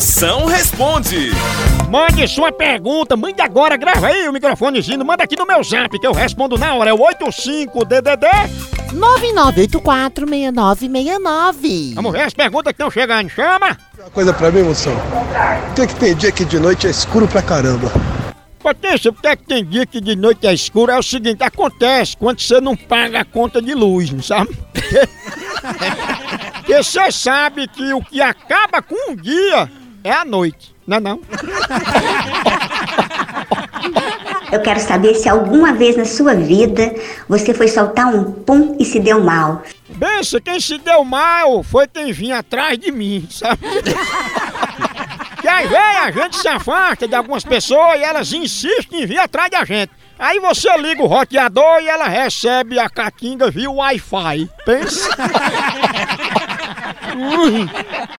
Moção responde. Mande sua pergunta, mande agora, grava aí o microfonezinho, manda aqui no meu zap que eu respondo na hora. É o 85DDD. 99846969. Vamos ver as perguntas que estão chegando. Chama! Uma coisa pra mim, moção. Por que, que tem dia que de noite é escuro pra caramba? Potência, porque é que tem dia que de noite é escuro? É o seguinte, acontece quando você não paga a conta de luz, não sabe? Porque você sabe que o que acaba com um dia é a noite, não é não? Eu quero saber se alguma vez na sua vida você foi soltar um pum e se deu mal. Pensa, quem se deu mal foi quem vinha atrás de mim, sabe? Que aí vem a gente se afasta de algumas pessoas e elas insistem em vir atrás da gente. Aí você liga o roteador e ela recebe a caquinga via Wi-Fi. Pensa?